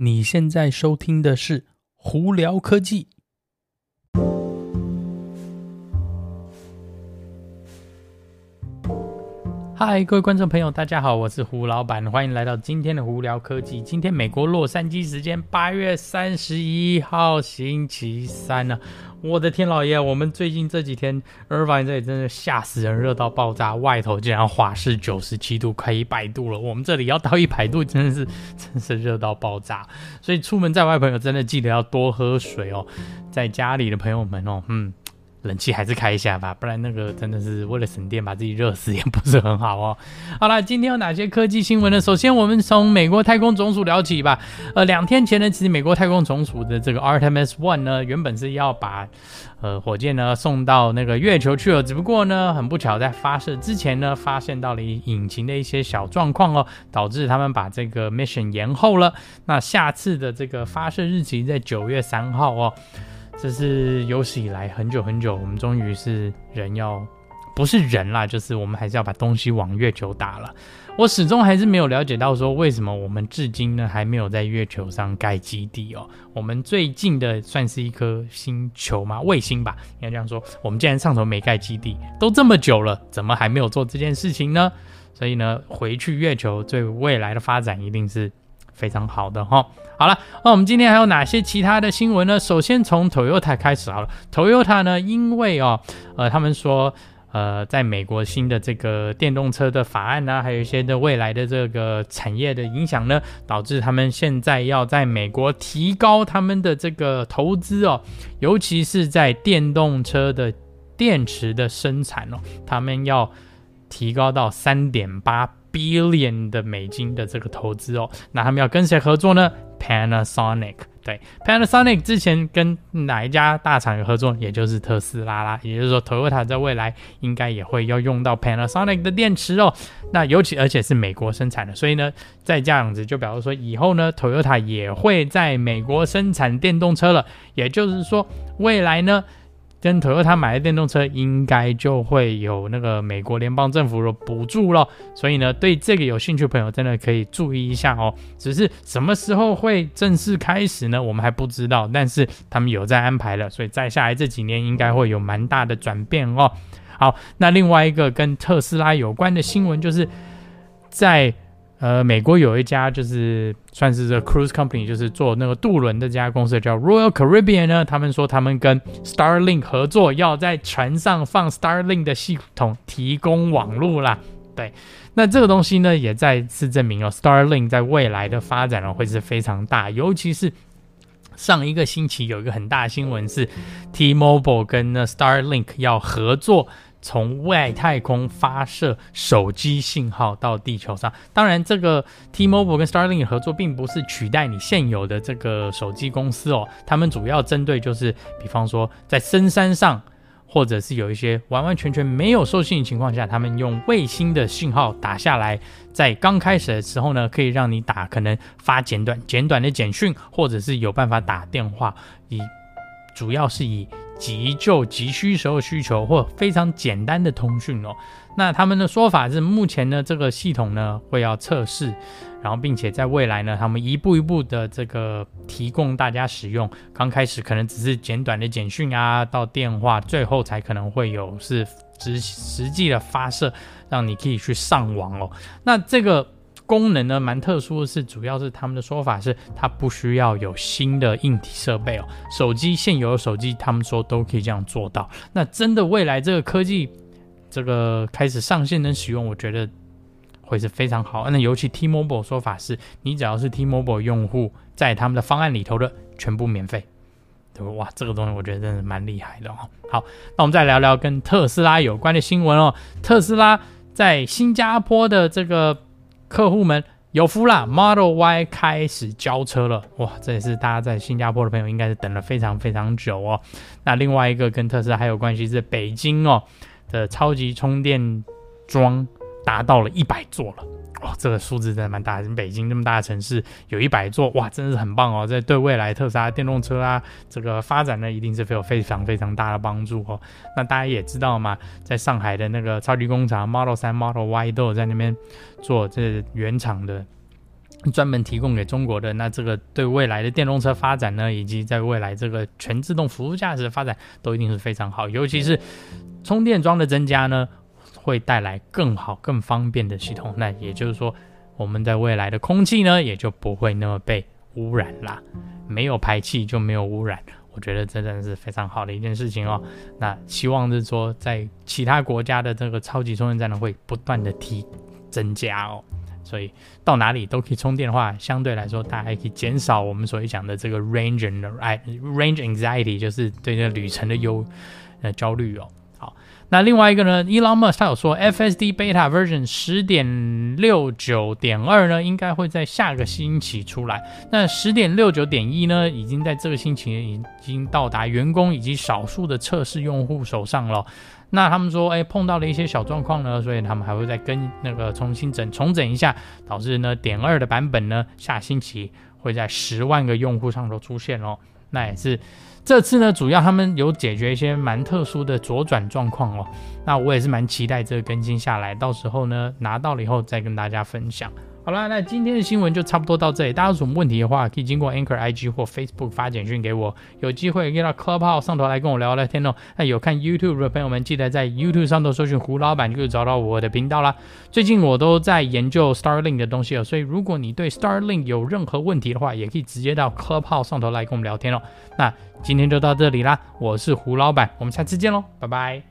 你现在收听的是《胡聊科技》。嗨，各位观众朋友，大家好，我是胡老板，欢迎来到今天的《胡聊科技》。今天美国洛杉矶时间八月三十一号星期三呢、我的天老爷，我们最近这几天，Irvine 这里真的吓死人，热到爆炸，外头竟然华氏九十七度，快一百度了。我们这里要到一百度，真的是，真是热到爆炸。所以出门在外朋友真的记得要多喝水哦。在家里的朋友们哦，嗯。冷气还是开一下吧，不然那个真的是为了省电，把自己热死也不是很好哦。好了，今天有哪些科技新闻呢？首先，我们从美国太空总署聊起吧。呃，两天前呢，其实美国太空总署的这个 Artemis One 呢，原本是要把呃火箭呢送到那个月球去了，只不过呢，很不巧在发射之前呢，发现到了引擎的一些小状况哦，导致他们把这个 mission 延后了。那下次的这个发射日期在九月三号哦。这是有史以来很久很久，我们终于是人要，不是人啦，就是我们还是要把东西往月球打了。我始终还是没有了解到说，为什么我们至今呢还没有在月球上盖基地哦。我们最近的算是一颗星球吗？卫星吧，应该这样说。我们既然上头没盖基地，都这么久了，怎么还没有做这件事情呢？所以呢，回去月球对未来的发展一定是。非常好的哈，好了，那我们今天还有哪些其他的新闻呢？首先从 Toyota 开始好了，Toyota 呢，因为哦，呃，他们说，呃，在美国新的这个电动车的法案呢、还有一些的未来的这个产业的影响呢，导致他们现在要在美国提高他们的这个投资哦，尤其是在电动车的电池的生产哦，他们要提高到三点八。Billion 的美金的这个投资哦，那他们要跟谁合作呢？Panasonic，对，Panasonic 之前跟哪一家大厂有合作？也就是特斯拉啦，也就是说，Toyota 在未来应该也会要用到 Panasonic 的电池哦。那尤其而且是美国生产的，所以呢，在这样子就表示说，以后呢，Toyota 也会在美国生产电动车了。也就是说，未来呢。跟 Toyota 买的电动车应该就会有那个美国联邦政府的补助了，所以呢，对这个有兴趣的朋友真的可以注意一下哦。只是什么时候会正式开始呢？我们还不知道，但是他们有在安排了，所以在下来这几年应该会有蛮大的转变哦。好，那另外一个跟特斯拉有关的新闻就是在。呃，美国有一家就是算是这 cruise company，就是做那个渡轮的这家公司叫 Royal Caribbean 呢。他们说他们跟 Starlink 合作，要在船上放 Starlink 的系统，提供网络啦。对，那这个东西呢，也再次证明了 Starlink 在未来的发展呢会是非常大。尤其是上一个星期有一个很大的新闻是 T-Mobile 跟那 Starlink 要合作。从外太空发射手机信号到地球上，当然，这个 T-Mobile 跟 Starlink 合作并不是取代你现有的这个手机公司哦，他们主要针对就是，比方说在深山上，或者是有一些完完全全没有受信的情况下，他们用卫星的信号打下来，在刚开始的时候呢，可以让你打可能发简短简短的简讯，或者是有办法打电话，以主要是以。急救急需时候需求或非常简单的通讯哦，那他们的说法是，目前呢这个系统呢会要测试，然后并且在未来呢他们一步一步的这个提供大家使用。刚开始可能只是简短的简讯啊，到电话，最后才可能会有是实实际的发射，让你可以去上网哦。那这个。功能呢蛮特殊的是，主要是他们的说法是，它不需要有新的硬体设备哦。手机现有的手机，他们说都可以这样做到。那真的未来这个科技，这个开始上线能使用，我觉得会是非常好。那尤其 T-Mobile 说法是，你只要是 T-Mobile 用户，在他们的方案里头的全部免费，哇，这个东西我觉得真的蛮厉害的哦。好，那我们再聊聊跟特斯拉有关的新闻哦。特斯拉在新加坡的这个。客户们有福啦，Model Y 开始交车了，哇，这也是大家在新加坡的朋友应该是等了非常非常久哦。那另外一个跟特斯拉还有关系是北京哦的超级充电桩达到了一百座了。哇，这个数字真的蛮大的，北京这么大的城市有一百座，哇，真的是很棒哦！这对未来特斯拉电动车啊这个发展呢，一定是会有非常非常大的帮助哦。那大家也知道嘛，在上海的那个超级工厂 Model 3、Model Y 都有在那边做这原厂的专门提供给中国的。那这个对未来的电动车发展呢，以及在未来这个全自动辅助驾驶的发展，都一定是非常好。尤其是充电桩的增加呢，会带来更好、更方便的系统。那也就是说，我们在未来的空气呢，也就不会那么被污染啦。没有排气就没有污染。我觉得这真的是非常好的一件事情哦。那希望是说，在其他国家的这个超级充电站呢，会不断的提增加哦。所以到哪里都可以充电的话，相对来说，大家可以减少我们所讲的这个 range and range anxiety，就是对这旅程的忧呃焦虑哦。好，那另外一个呢，Elon Musk 他有说，FSD Beta Version 十点六九点二呢，应该会在下个星期出来。那十点六九点一呢，已经在这个星期已经到达员工以及少数的测试用户手上了。那他们说，哎，碰到了一些小状况呢，所以他们还会再跟那个重新整重整一下，导致呢点二的版本呢，下星期会在十万个用户上头出现哦。那也是这次呢，主要他们有解决一些蛮特殊的左转状况哦。那我也是蛮期待这个更新下来，到时候呢拿到了以后再跟大家分享。好了，那今天的新闻就差不多到这里。大家有什么问题的话，可以经过 Anchor IG 或 Facebook 发简讯给我。有机会可以到 Clubhouse 上头来跟我聊聊天哦。那有看 YouTube 的朋友们，记得在 YouTube 上头搜寻胡老板，就可以找到我的频道啦。最近我都在研究 Starlink 的东西哦，所以如果你对 Starlink 有任何问题的话，也可以直接到 Clubhouse 上头来跟我们聊天哦。那今天就到这里啦，我是胡老板，我们下次见喽，拜拜。